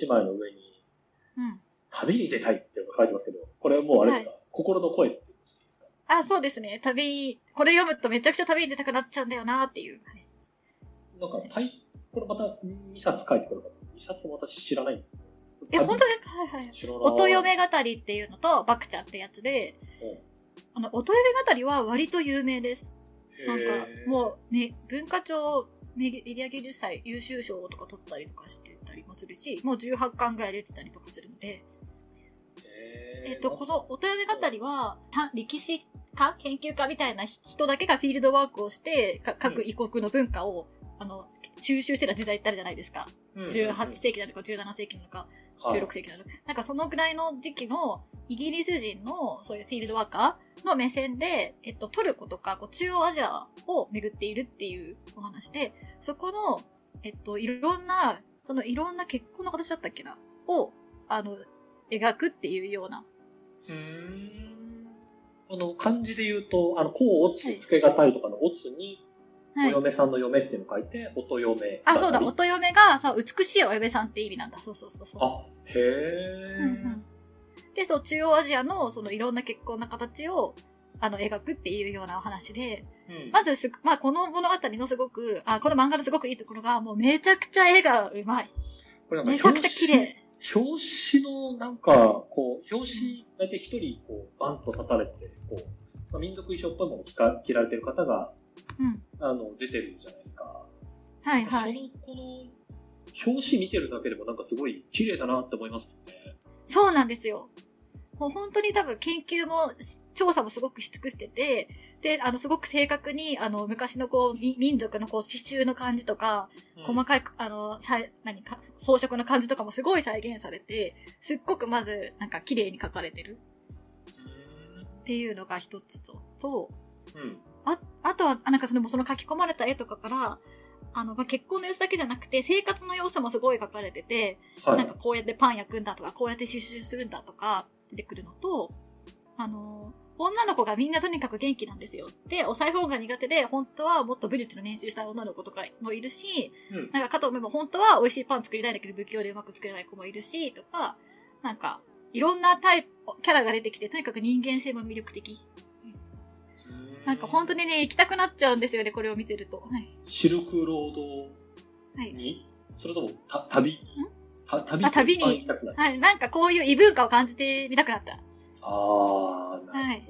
姉妹の上に、うん。旅に出たいって書いてますけど、これはもうあれですか、心の声って言っていいですか？あ、そうですね。旅に、これ読むとめちゃくちゃ旅に出たくなっちゃうんだよなっていう。はいなんか、タイこれまた2冊書いてくるから、2冊とも私知らないんですけど。え、本当ですか？はいはい。音嫁語りっていうのと、バクちゃんってやつで、あの、音嫁語りは割と有名です。なんか、もうね、文化庁メディア芸術祭優秀賞とか取ったりとかしてたりもするし、もう18巻ぐらい出てたりとかするので、ええっ、と、この音嫁語りは、た歴史家？研究家みたいな人だけがフィールドワークをして、か各異国の文化を、あの、収集してた時代ってあるじゃないですか。の18世紀なのか17世紀なのか、16世紀なのか。なんかそのぐらいの時期のイギリス人のそういうフィールドワーカーの目線で、えっと、トルコとかこう中央アジアを巡っているっていうお話で、そこの、えっと、いろんな、そのいろんな結婚の形だったっけな？を、あの、描くっていうような。うーんあの、漢字で言うと、あの、こう、おつ、つけがたいとかのおつに、はい。お嫁さんの嫁っていうのを書いて、音嫁。あ、そうだ、あ、音嫁が、そう、美しいお嫁さんって意味なんだ。そうそうそうそう。へえ、うんうんで、そう、中央アジアの、そのいろんな結婚の形を、あの、描くっていうようなお話で、うんまずす、まあ、この物語のすごく、あ、この漫画のすごくいいところが、もうめちゃくちゃ絵がうまい。これめちゃくちゃ綺麗。表紙のなんか、こう、表紙、大体一人、こう、バンと立たれて、こう、まあ、民族衣装っぽいものを着か着られてる方が、うん。あの、出てるじゃないですか。はいはい。その、この、表紙見てるだけでもなんかすごい綺麗だなって思いますもんね。そうなんですよ。もう本当に多分研究も、調査もすごくし尽くしてて、で、あの、すごく正確に、あの、昔のこう、み民族のこう、刺繍の感じとか、細かい、あの、さ、何か、装飾の感じとかもすごい再現されて、すっごくまず、なんか綺麗に描かれてるっていうのが一つと、と、うん。うん。あ、あとは、あなんかその、その書き込まれた絵とかから、あの、まあ結婚の様子だけじゃなくて、生活の様子もすごい書かれてて、はい。なんかこうやってパン焼くんだとか、こうやって収集するんだとか、出てくるのと、あの、女の子がみんなとにかく元気なんですよ。で、お裁縫が苦手で、本当はもっと武術の練習したい女の子とかもいるし、うんなんかかと思えば本当は美味しいパン作りたいんだけど、不器用でうまく作れない子もいるし、とか、なんか、いろんなタイプ、キャラが出てきて、とにかく人間性も魅力的。なんか本当にね、行きたくなっちゃうんですよね、これを見てると。はい。シルクロードはい。に、それとも、た、旅？旅？あ旅にはい。なんかこういう異文化を感じてみたくなった。ああ、なはい。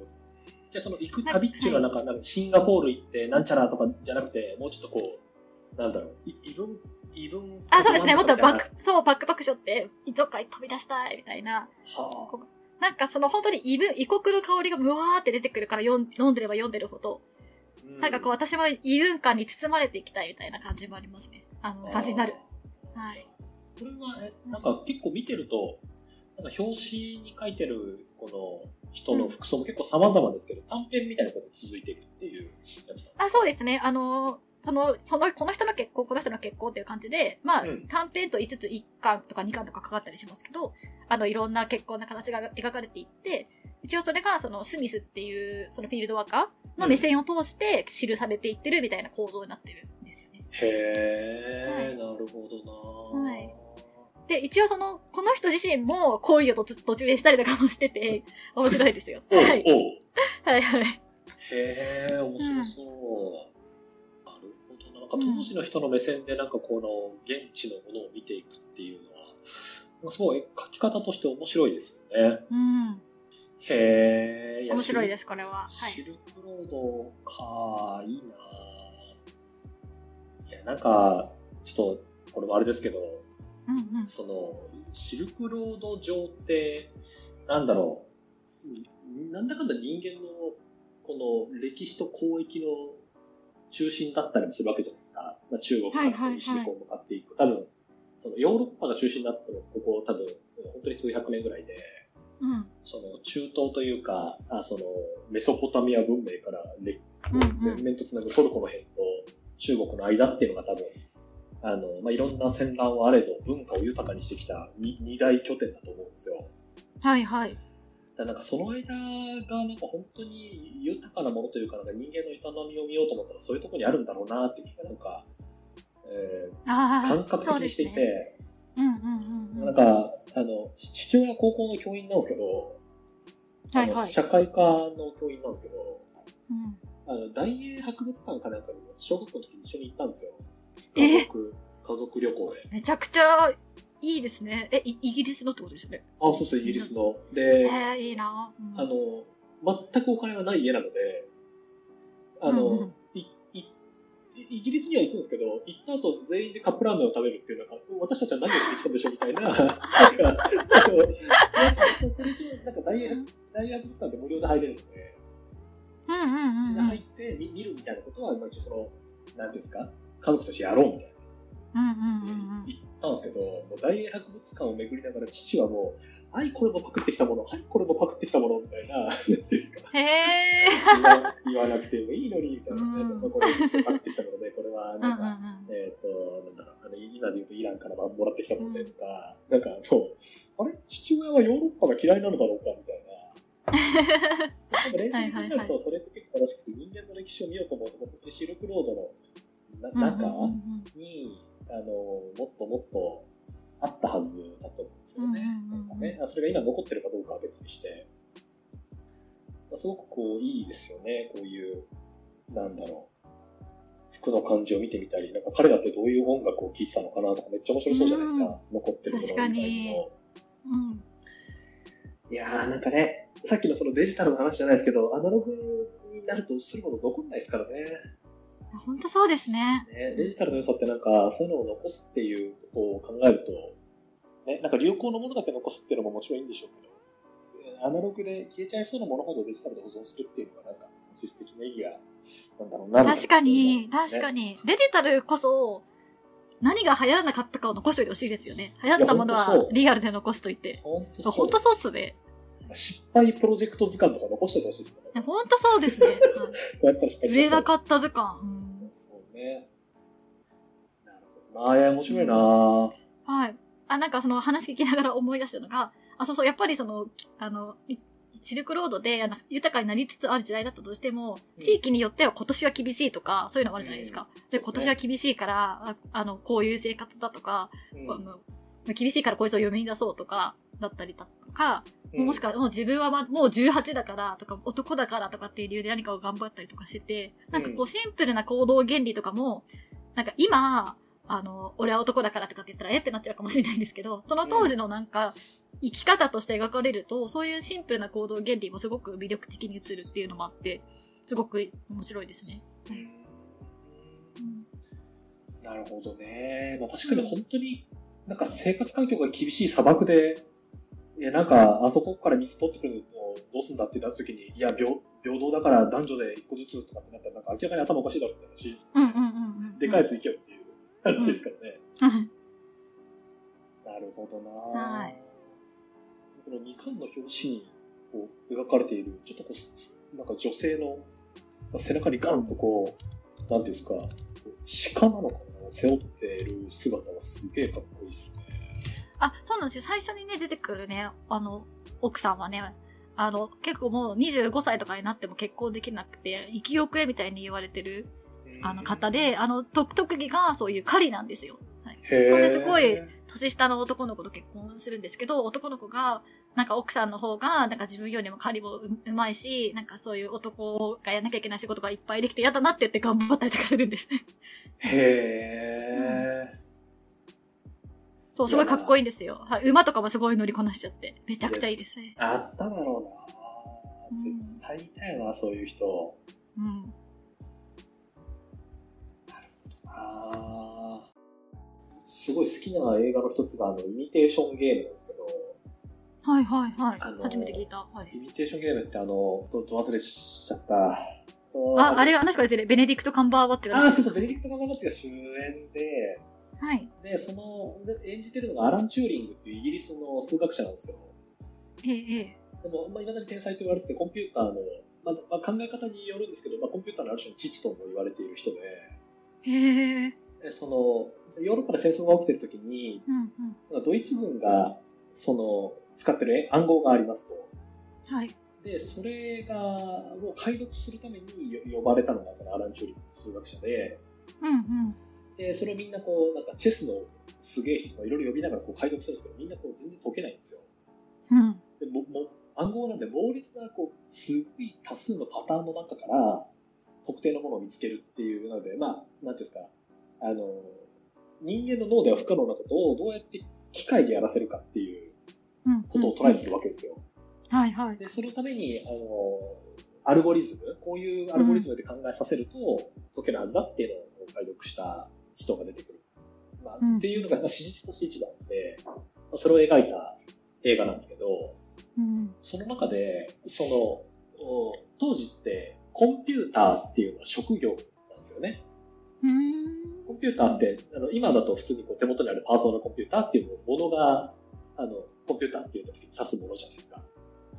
じゃあその行く旅っていうのはなんか、なんかシンガポール行ってなんちゃらとかじゃなくて、もうちょっとこう、なんだろう、い異文、異文あ、そうですね。もっとバッはク、そう、バックパックショって、どっかに飛び出したい、みたいな。あ。なんかその本当に異文、異国の香りがブワーって出てくるから読ん飲んでれば読んでるほど、なんかこう私も異文化に包まれていきたいみたいな感じもありますね。あの、感じになる。はい。これは、えなんか結構見てると、なんか表紙に書いてるこの人の服装も結構様々ですけど、短編みたいなことが続いていくっていうやつだ。あ、そうですね。あの、その、その、この人の結婚、この人の結婚っていう感じで、まあ、うん短編と5つ1巻とか2巻とかかかったりしますけど、あの、いろんな結婚の形が描かれていって、一応それが、その、スミスっていう、そのフィールドワーカーの目線を通して記されていってるみたいな構造になってるんですよね。へー、はなるほどなはいで、一応その、この人自身も恋を途途中でしたりとかもしてて、面白いですよ。はい。はいはい。へー、面白そう。なるほどな。なんか当時の人の目線でなんかこの現地のものを見ていくっていうのは、なんかすごい書き方として面白いですよね。うん。へー。。面白いですす、これは。はい。シルクロードか、いいなぁいや、なんか、ちょっと、これもあれですけど、うんうん。その、シルクロード上って、なんだろう、なんだかんだ人間の、この歴史と交易の中心だったりもするわけじゃないですか。まあ、中国から西にこう向かっていく。多分、そのヨーロッパが中心になったのは、ここ多分、本当に数百年ぐらいで、うん。その中東というか、あそのメソポタミア文明かられうんうん連綿とつなぐトルコの辺と中国の間っていうのが多分、あの、まあ、いろんな戦乱はあれど文化を豊かにしてきたに二大拠点だと思うんですよ。はいはい。だなんかその間がなんか本当に豊かなものというか、なんか人間の営みを見ようと思ったらそういうところにあるんだろうなっていう気がなんか、えー感覚的にしていて、そうんうんうんうん。なんか、あの、父親は高校の教員なんですけど、はいはい。社会科の教員なんですけど、うんあの、大英博物館かなんかに小学校の時に一緒に行ったんですよ。え家族、家族旅行で。めちゃくちゃいいですね。え、イイギリスのってことですよね？あ、そうそう、イギリスの。で、えー、いいな。うんあの、全くお金がない家なので、あの、うんうんいいイギリスには行くんですけど、行った後全員でカップラーメンを食べるっていう、なんか、私たちは何をしてきたんでしょうみたいな、なんか、それと、なんか大英大英博物館って無料で入れるので、うんうんうんうん。入って見見るみたいなことは、まあその、なんですか、家族としてやろうみたいな。うんうんうんうん。行ったんですけど、もう大英博物館を巡りながら父はもう、はい、これもパクってきたもの、はい、これもパクってきたもの、みたいな、ですか、へえ。言わ言わなくてもいいのに、みたいな、ねうんこれパクってきたもので、これは、うんうんなんか、えっ、と、なんだろう、あの、今で言うとイランからもらってきたものでとか、なんか、もう、あれ？父親はヨーロッパが嫌いなのだろうか、みたいな。なんか冷静に考えると、それって結構正しくて、人間の歴史を見ようと思うと、本当にシルクロードのな中、に、あの、もっともっとあったはずだと思うんですよね。なんかね、それが今残ってるかどうかは別にして、すごくこういいですよね、こういう、なんだろう。服の感じを見てみたり、なんか彼らってどういう音楽を聴いてたのかなとかめっちゃ面白そうじゃないですか、うん残ってるもの確かにうん。いやーなんかね、さっきのそのデジタルの話じゃないですけど、アナログになるとするもの残んないですからね。本当そうですね。ね、デジタルの良さってなんか、そういうのを残すっていうことを考えると、ね、なんか流行のものだけ残すっていうのももちろんいいんでしょうけど、えアナログで消えちゃいそうなものほどデジタルで保存するっていうのがなんか、実質的な意義が、なんだろうな。確かに、確かに。に。デジタルこそ、何が流行らなかったかを残しといてほしいですよね。流行ったものはリアルで残しといて。本当そう。そうっすね。失敗プロジェクト図鑑とか残しておいてほしいですね。本当そうですね。売れなかった図鑑。うんね。なるほどな。いや、面白いなはい。あ、なんかその話聞きながら思い出したのが、あ、そうそう、やっぱりその、あの、いシルクロードで豊かになりつつある時代だったとしても、うん地域によっては今年は厳しいとか、そういうのがあるじゃないですか。うですね今年は厳しいから、ああの、こういう生活だとか、うん厳しいからこいつを読み出そうとか、だったりだとか、もしくはもう自分はまもう18だからとか、男だからとかっていう理由で何かを頑張ったりとかしてて、なんかこうシンプルな行動原理とかも、なんか今、あの、俺は男だからとかって言ったらえってなっちゃうかもしれないんですけど、その当時のなんか、生き方として描かれると、そういうシンプルな行動原理もすごく魅力的に映るっていうのもあって、すごく面白いですね。うんうんなるほどね。まあ確かに本当に、なんか生活環境が厳しい砂漠で、いや、なんか、あそこから水取ってくるのどうすんだってなった時に、いや、平平等だから男女で一個ずつとかってなったら、なんか明らかに頭おかしいだろうって話です。うんうんうんうん。でかいやつ行けよっていう話ですからね。はい。なるほどなはいこの2巻の表紙にこう描かれている、ちょっとこうす、なんか女性のまあ背中にガンとこう、なんていうんですか、鹿なのかな背負っている姿はすげえかっこいいですね。あ、そうなんですよ。最初にね、出てくるね、あの、奥さんはね、あの、結構もう25歳とかになっても結婚できなくて、生き遅れみたいに言われてる、あの方で、あの、特特技がそういう狩りなんですよ。はい。それですごい年下の男の子と結婚するんですけど、男の子が、なんか奥さんの方が、なんか自分よりも狩りもううまいし、なんかそういう男がやんなきゃいけない仕事がいっぱいできて嫌だなって言って頑張ったりとかするんですね。へー。そう、すごいかっこいいんですよ。はい。馬とかもすごい乗りこなしちゃって。めちゃくちゃいいですね。あっただろうな、うん絶対いたよな、そういう人。うん。あーすごい好きな映画の一つが、あの、イミテーションゲームなんですけど、はいはいはい。あのー初めて聞いた。はい。イミテーションゲームってあの、ど、ど忘れしちゃった。あ、あれ、あの人が出てる、ベネディクト・カンバーバッチがあ。そうそう、ベネディクト・カンバーバッチが主演で、はい。で、その、で演じてるのがアラン・チューリングっていうイギリスの数学者なんですよ。ええ、ええ。でも、まあ、未だに天才と言われてて、コンピューターの、まあ、まあ、考え方によるんですけど、まあ、コンピューターのある種の父とも言われている人で、へえ。でその、ヨーロッパで戦争が起きてる時に、うんうん。ドイツ軍が、その、使ってる暗号がありますと。はい。で、それが、を解読するためによ呼ばれたのが、そのアラン・チューリング数学者で、うんうん。で、それをみんなこう、なんかチェスのすげえ人とかいろいろ呼びながらこう解読するんですけど、みんなこう全然解けないんですよ。うん。でもも暗号なんで猛烈な、こう、すごい多数のパターンの中から、特定のものを見つけるっていうので、まあ、なんていうんですか、あの、人間の脳では不可能なことをどうやって機械でやらせるかっていううん。ことをトライするわけですよ。はいはい。で、そのために、あの、アルゴリズム、こういうアルゴリズムで考えさせると解けるはずだっていうのを解読した人が出てくる。まあ、うんっていうのがまあ史実として一番で、まあそれを描いた映画なんですけど、うん。その中で、その、お当時ってコンピューターっていうのは職業なんですよね。コンピューターって、あの今だと普通にこう手元にあるパーソナルコンピューターっていうものが、あの、コンピューターっていう時に指すものじゃないですか。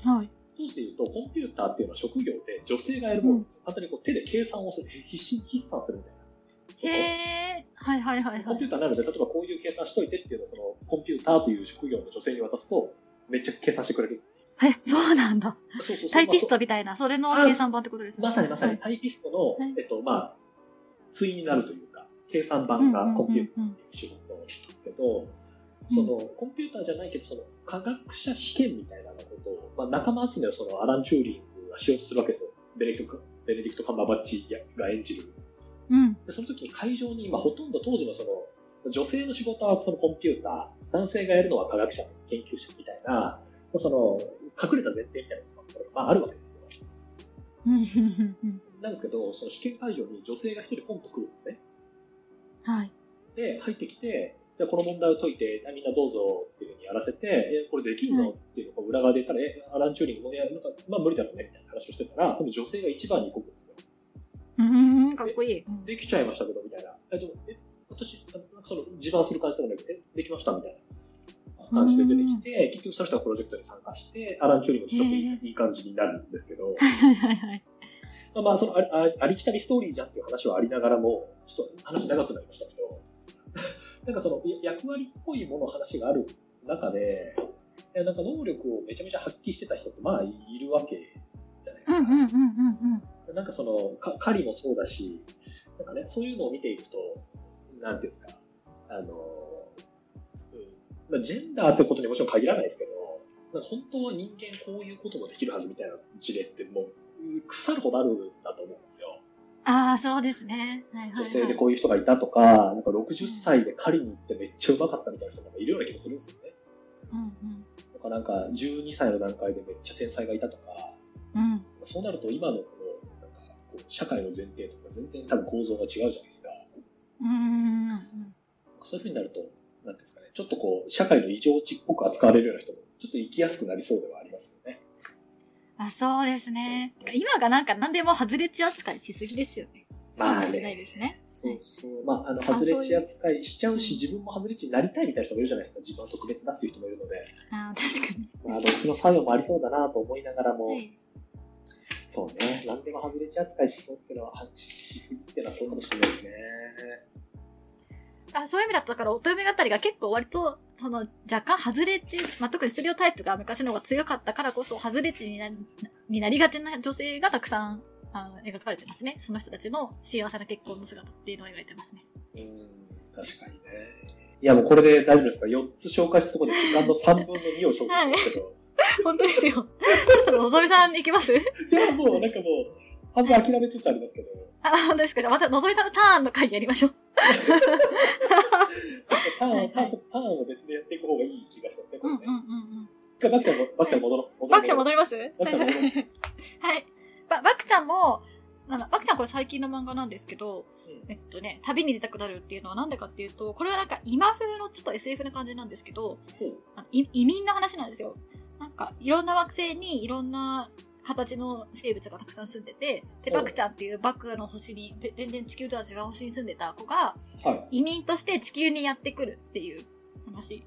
はい。当時で言うと、コンピューターっていうのは職業で女性がやるものですよ。簡単にこう手で計算をする、必死に筆算するみたいな。へえ。はいはいはいはいコンピュ。ーターなので、例えばこういう計算しといてっていうのを、その、コンピューターという職業の女性に渡すと、めっちゃ計算してくれる。え、そうなんだ。そうそうタイピスまあトみたいな、それの計算版ってことですね。まさにまさにはいタイピストの、はいえっと、まあ、対になるというか、計算版がコンピューターっていう仕事なんですけど、その、コンピューターじゃないけど、その、科学者試験みたいなことを、まあ、仲間集めをその、アラン・チューリングがしようとするわけですよ。ベネディクト、ベネディクト・カンバーバッチが演じる。うん。で、その時に会場に、まあ、ほとんど当時のその、女性の仕事はそのコンピューター、男性がやるのは科学者、研究者みたいな、その、隠れた前提みたいなのが、まあ、あるわけですよ。うん。うんうんなんですけど、その試験会場に女性が一人ポンと来るんですね。はい。で、入ってきて、じゃあこの問題を解いて、あみんなどうぞっていうふうにやらせて、え、これできんの、はいっていうのを裏側で言ったら、え、アラン・チューリングも、いや、なんか、まあ無理だろうね、みたいな話をしてたら、その女性が一番に動くんですよ。うーん、かっこいい。うんできちゃいましたけど、みたいな。え、でもえ、私、その、自慢する感じとかなくて、え、できました、みたいな感じで出てきて、結局その人はプロジェクトに参加して、アラン・チューリングとちょっといへい感じになるんですけど。まあまあ、そのあり、あありきたりストーリーじゃんっていう話はありながらも、ちょっと話長くなりましたけど、なんかそのや役割っぽいもの話がある中で、なんか能力をめちゃめちゃ発揮してた人ってまあいるわけじゃないですか。なんかその、か狩りもそうだし、なんかね、そういうのを見ていくと、なんていうんですか、あの、うんまあ、ジェンダーってことにもちろん限らないですけど、なんか本当は人間こういうこともできるはずみたいな事例ってもう、腐るほどあるんだと思うんですよ。ああ、そうですね。はいはい、はい。女性でこういう人がいたとか、なんか60歳で狩りに行ってめっちゃうまかったみたいな人もいるような気もするんですよね。うんうん。とかなんか12歳の段階でめっちゃ天才がいたとか、うん。そうなると今のこう社会の前提とか全然多分構造が違うじゃないですか。うん。そういう風になると、なんですかね、ちょっとこう、社会の異常値っぽく扱われるような人も、ちょっと生きやすくなりそうではありますよね。あ、そうですね。今がなんか何でも外れ値扱いしすぎですよね。かもしれないですね。そうそう。まあ、あの、外れ値扱いしちゃうし、自分も外れ値になりたいみたいな人もいるじゃないですか。自分は特別だっていう人もいるので。あー確かに。まあ、どっちの作用もありそうだなと思いながらも、はい。そうね、何でも外れ値扱いしそうっていうのは、しすぎっていうのはそうかもしれないですね。あそういう意味だと、だから乙女語りが結構割と、その、若干外れ値、まあ、特にステレオタイプが昔の方が強かったからこそ、外れ値になになりがちな女性がたくさん、あの、描かれてますね。その人たちの幸せな結婚の姿っていうのを描いてますね。うん、確かにね。いや、もうこれで大丈夫ですか ?4 つ紹介したところで時間の3分の2を紹介しますけど。本当ですよ。そしたらのぞみさん行きます？いや、もうなんかもう、半分諦めつつありますけど。あ、本当ですか？じゃあまたのぞみさんのターンの回やりましょう。ターン、はいターン、ちょっとターンを別でやっていく方がいい気がしますね。うんうんうんうん。バクちゃんも、バクちゃん戻ろう。バクちゃん戻りります？バクちゃん戻ろう。はい。ばバクちゃんも、なんだ、バクちゃんこれ最近の漫画なんですけど、うんえっとね、旅に出たくなるっていうのはなんでかっていうと、これはなんか今風のちょっと SF な感じなんですけど、ほうあのい移民の話なんですよ。なんか、いろんな惑星にいろんな形の生物がたくさん住んでて、で、おバクちゃんっていうバクの星に、で全然地球とは違う星に住んでた子が、はい。移民として地球にやってくるっていう話。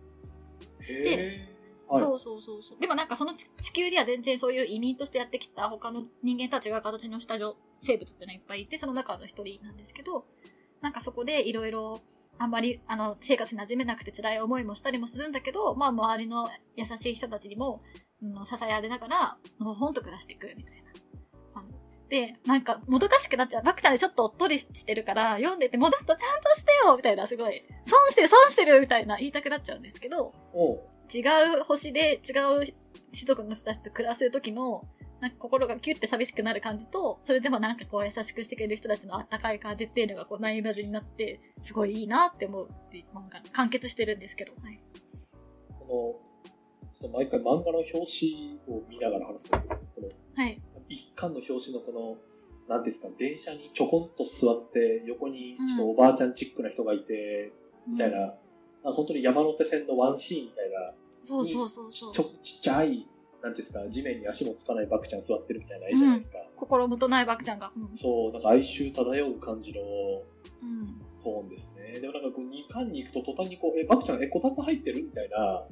へー。はい。そうそうそうそう。でもなんかその地地球には全然そういう移民としてやってきた他の人間たちが形のした生物っていうのがいっぱいいて、その中の一人なんですけど、なんかそこでいろいろあんまりあの生活に馴染めなくて辛い思いもしたりもするんだけど、まあ周りの優しい人たちにも、うん、支えられながら、のほほんと暮らしていくみたいな感じ。で、なんか、もどかしくなっちゃう。バクちゃんでちょっとおっとりしてるから、読んでて、もっとちゃんとしてよみたいな、すごい、損してる、損してるみたいな言いたくなっちゃうんですけど、違う星で違う種族の人たちと暮らす時の、なんか心がキュッて寂しくなる感じと、それでもなんかこう優しくしてくれる人たちのあったかい感じっていうのがこう悩まずになって、すごいいいなって思うっていう漫画、完結してるんですけど。はい。この、ちょっと毎回漫画の表紙を見ながら話すんだけど、このはい。一巻の表紙のこの、なんですか、電車にちょこんと座って、横にちょっとおばあちゃんチックな人がいて、みたいな、あ本当に山手線のワンシーンみたいな、そうそうそうそうち。ょちっちゃい、なんていうんですか、地面に足もつかないバクちゃん座ってるみたいな絵じゃないですか。心もとないバクちゃんが。うん。そう、なんか哀愁漂う感じのうん。トーンですね。でもなんかこう2巻に行くと途端にこう、え、バクちゃん、え、こたつ入ってるみたいな、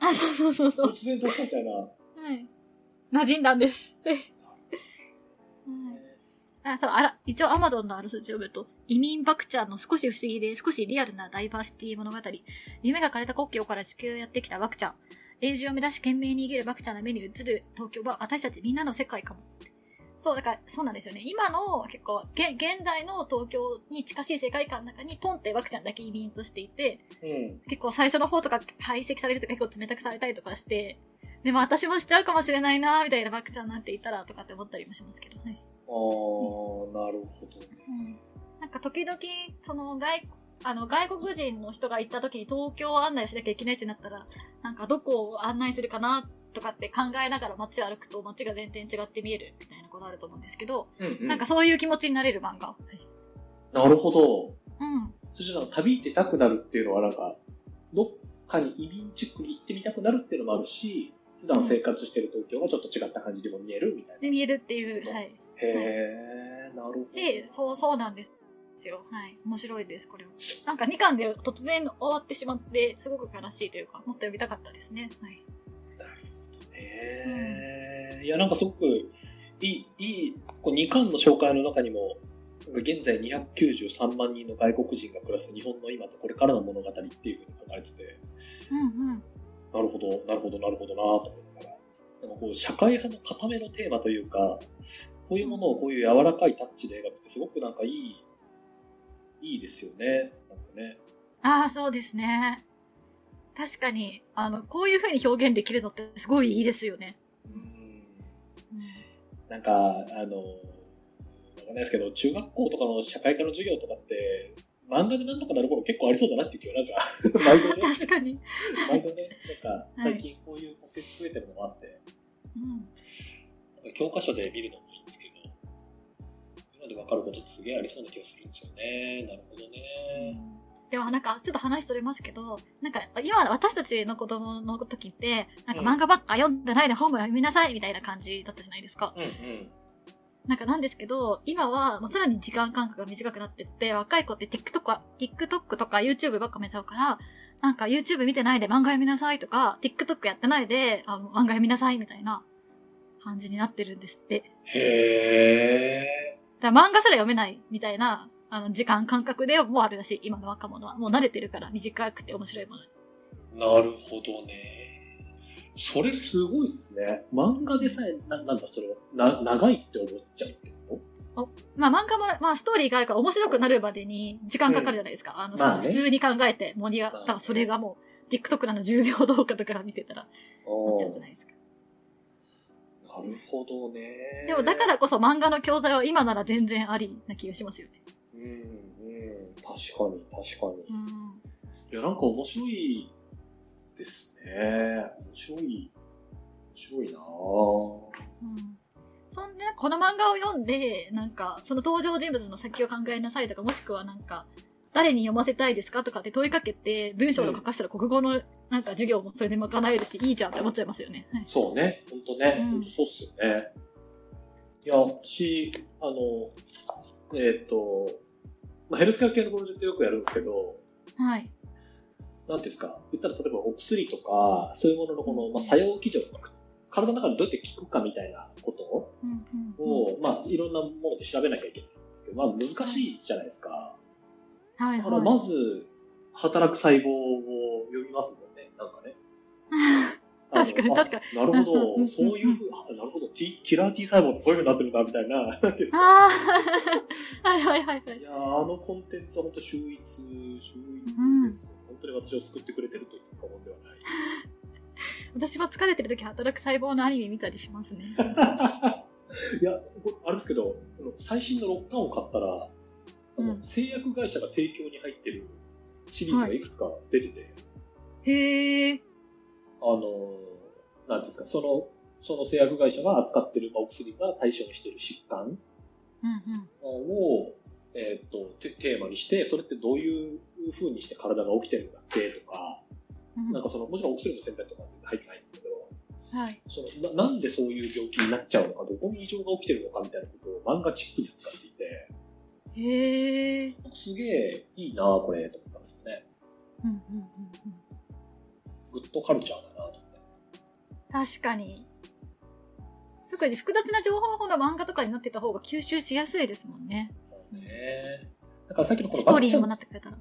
あ、そうそうそうそう。突然どうしたみたいな。はい。馴染んだんです。はい。あ、そう、あら、一応 Amazon のある数値を読むと、移民バクちゃんの少し不思議で少しリアルなダイバーシティ物語。夢が枯れた国境から地球をやってきたバクちゃん。永住を目指し懸命に生きるバクちゃんの目に映る東京は私たちみんなの世界かも。そう、だから、そうなんですよね。今の結構、げ現代の東京に近しい世界観の中に、ポンってバクちゃんだけ移民としていて、うん。結構最初の方とか排斥されるとか結構冷たくされたりとかして、でも私もしちゃうかもしれないなみたいなバクちゃんなんていたらとかって思ったりもしますけどね。あー、なるほどね。うん。なんか時々、その外、あの外国人の人が行った時に東京を案内しなきゃいけないってなったら、なんかどこを案内するかなとかって考えながら街を歩くと街が全然違って見えるみたいなことあると思うんですけど、うん、うん。なんかそういう気持ちになれる漫画。はいなるほど。うん。そしてなんか旅出たくなるっていうのはなんか、どっかに移民チックに行ってみたくなるっていうのもあるし、普段生活してる東京がちょっと違った感じでも見えるみたいな。で、見えるっていう、はい。へー、なるほど。し、そう、そうなんですよ。はい。面白いです、これは。なんか2巻で突然終わってしまって、すごく悲しいというか、もっと読みたかったですね。はい。へー。いや、なんかすごく、いい、いい、こう2巻の紹介の中にも、現在293万人の外国人が暮らす日本の今とこれからの物語っていうふうに書かれてて、うんうん。なるほど、なるほど、なるほどなと思いながら。なんかこう、社会派の固めのテーマというか、こういうものをこういう柔らかいタッチで描くってすごくなんかいい、いいですよね。なんかね。ああ、そうですね。確かに、あの、こういう風に表現できるのってすごいいいですよね。うん。うんなんか、あの、わかんないですけど、中学校とかの社会科の授業とかって、漫画でなんとかなる頃結構ありそうだなっていう気は、なんか、毎度ね、確かに。毎度ね、なんか、最近こういうコンテンツ増えてるのもあって、うん。教科書で見るのもで分かることってすげえありそうな気がするんですよね。なるほどね。でもなんか、ちょっと話それますけど、なんか、今私たちの子供の時って、なんかうん漫画ばっか読んでないで本も読みなさいみたいな感じだったじゃないですか。うんうん。なんかなんですけど、今はもうさらに時間間隔が短くなってって、若い子って TikTok は TikTok とか YouTube ばっか見ちゃうから、なんか YouTube 見てないで漫画読みなさいとか、TikTok やってないであの漫画読みなさいみたいな感じになってるんですって。へえ。だ漫画すら読めないみたいな、あの、時間感覚でもあるらしい、今の若者は。もう慣れてるから、短くて面白いものに。なるほどね。それすごいっすね。漫画でさえ、ななんだそれは、な、長いって思っちゃうってこまあ漫画も、まあストーリーがあるから面白くなるまでに時間かかるじゃないですか。あの、まあね普通に考えて盛り上がったら、それがもう、TikTok なの10秒動画とか見てたら、なっとちゃうじゃないですか。なるほどね。でもだからこそ漫画の教材は今なら全然ありな気がしますよね。うん、うん。確かに、確かに。うん。いや、なんか面白いですね。面白い。面白いなぁ。うん。そんで、この漫画を読んで、なんか、その登場人物の先を考えなさいとか、もしくはなんか、誰に読ませたいですかとかって問いかけて、文章を書かしたら国語のなんか授業もそれで賄えるし、いいじゃんって思っちゃいますよね。はいそうね。ほんとね。うんそうっすよね。いや、私、あの、えっ、と、まあ、ヘルスケア系のプロジェクトよくやるんですけど、はい。なんですか、言ったら例えばお薬とか、そういうもののこの、まあ、作用基準とか、体の中でどうやって効くかみたいなことうんうんうんを、まあ、いろんなもので調べなきゃいけないんですけど、まあ、難しいじゃないですか。はいだから、はい。まず、働く細胞を読みますもんね、なんかね。確かに確かに。なるほうんうんうんど、そういうふう、あなるほど、T キラー T 細胞ってそういうふうになってるんだ、みたいな。ああ、はいはいはいはいい。やーあのコンテンツは本当秀逸、秀逸です。本当に私を救ってくれてると言っても過言ではない。私も疲れてる時働く細胞のアニメ見たりしますね。いや、あれですけど、最新の6巻を買ったら、うん製薬会社が提供に入ってるシリーズがいくつか出てて、へえ。あの、なんですか、その、その製薬会社が扱ってる、まあ、お薬が対象にしている疾患うんうん。を、えっ、とテ、テーマにして、それってどういう風にして体が起きてるんだっけ？とか、うんなんかその、もちろんお薬の選択とかは全然入ってないんですけど、はい。そのななんでそういう病気になっちゃうのか、どこに異常が起きてるのかみたいなことを漫画チックに扱って、へえ。すげえいいなこれ、と思ったんですよね。うんうんうんうん。グッドカルチャーだなと思って。確かに。特に複雑な情報の漫画とかになってた方が吸収しやすいですもんね。ねだからさっきのこのストーリーにもバクチャなってくれたら。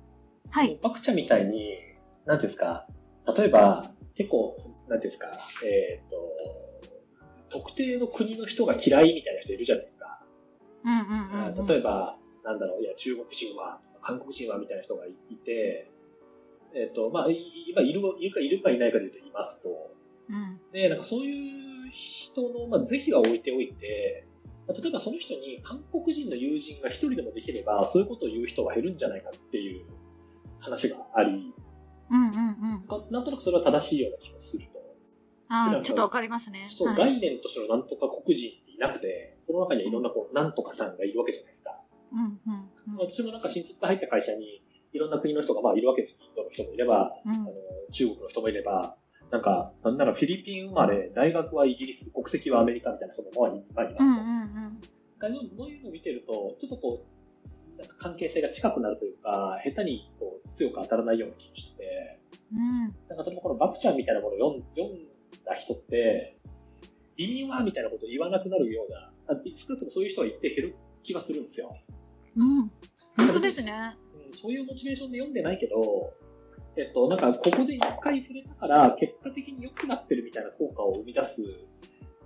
はい。バクチャみたいに、なんていうんですか、例えば、結構、なんていうんですか、えっ、と、特定の国の人が嫌いみたいな人いるじゃないですか。うんうんうん、うん。例えば、なんだろう、いや、中国人は、韓国人はみたいな人がいて、えっ、と、まあ、い今いる、いるかいるかいないかで言うといますと、うん。で、なんかそういう人の、まあ、是非は置いておいて、まあ例えばその人に韓国人の友人が一人でもできれば、そういうことを言う人は減るんじゃないかっていう話があり、うんうんうん。かなんとなくそれは正しいような気がすると。あちょっとわかりますね。そう、はい、概念としてのなんとか黒人っていなくて、その中にはいろんなこう、なんとかさんがいるわけじゃないですか。うんうんうん。私もなんか新卒で入った会社に、いろんな国の人がまあいるわけです。インドの人もいれば、うんあの中国の人もいれば、なんか、なんならフィリピン生まれ、大学はイギリス、国籍はアメリカみたいな人もまあいまあいますと。うんうんうん。そういうのを見てると、ちょっとこう、なんか関係性が近くなるというか、下手にこう強く当たらないような気がしてて、うん。なんかこのバクちゃんみたいなものを読んだ人って、意味はみたいなことを言わなくなるような、あ少なくともそういう人は一定減る気がするんですよ。うん。本当ですね。うんそういうモチベーションで読んでないけど、えっと、なんかここで一回触れたから、結果的に良くなってるみたいな効果を生み出す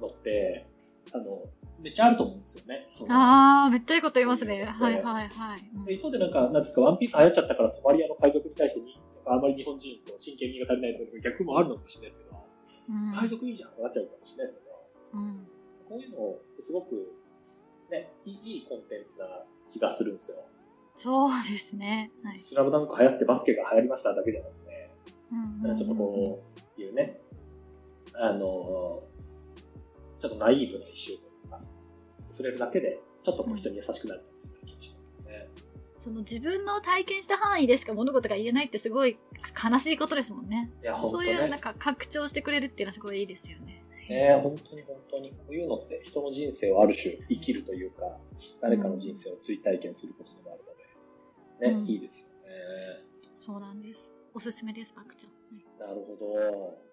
のって、あの、めっちゃあると思うんですよね。ああ、めっちゃいいこと言いますね。うんはいはいはい。うんで一方でなんか、なんですか、ワンピース流行っちゃったからソマリアの海賊に対してに、なんかあまり日本人と真剣味が足りないという逆もあるのかもしれないですけど、うん海賊いいじゃんってなっちゃうかもしれないですけど、うん。こういうのすごく、ね、いいいいコンテンツな気がするんですよ。そうですね。はい。スラムダンク流行ってバスケが流行りましただけじゃなくて、うんなんかちょっとこう、いうね、あの、ちょっとナイーブな一周というか、触れるだけで、ちょっとこう人に優しくなるんですよね、気がしますよね。その自分の体験した範囲でしか物事が言えないってすごい悲しいことですもんね。いや、本当そういうなんね。か拡張してくれるっていうのはすごいいいですよね。ね本当に本当に、こういうのって人の人生をある種生きるというか、誰かの人生を追体験することでもあるので、ね、うんいいですよね。そうなんです。おすすめです、バクちゃん。はいなるほど。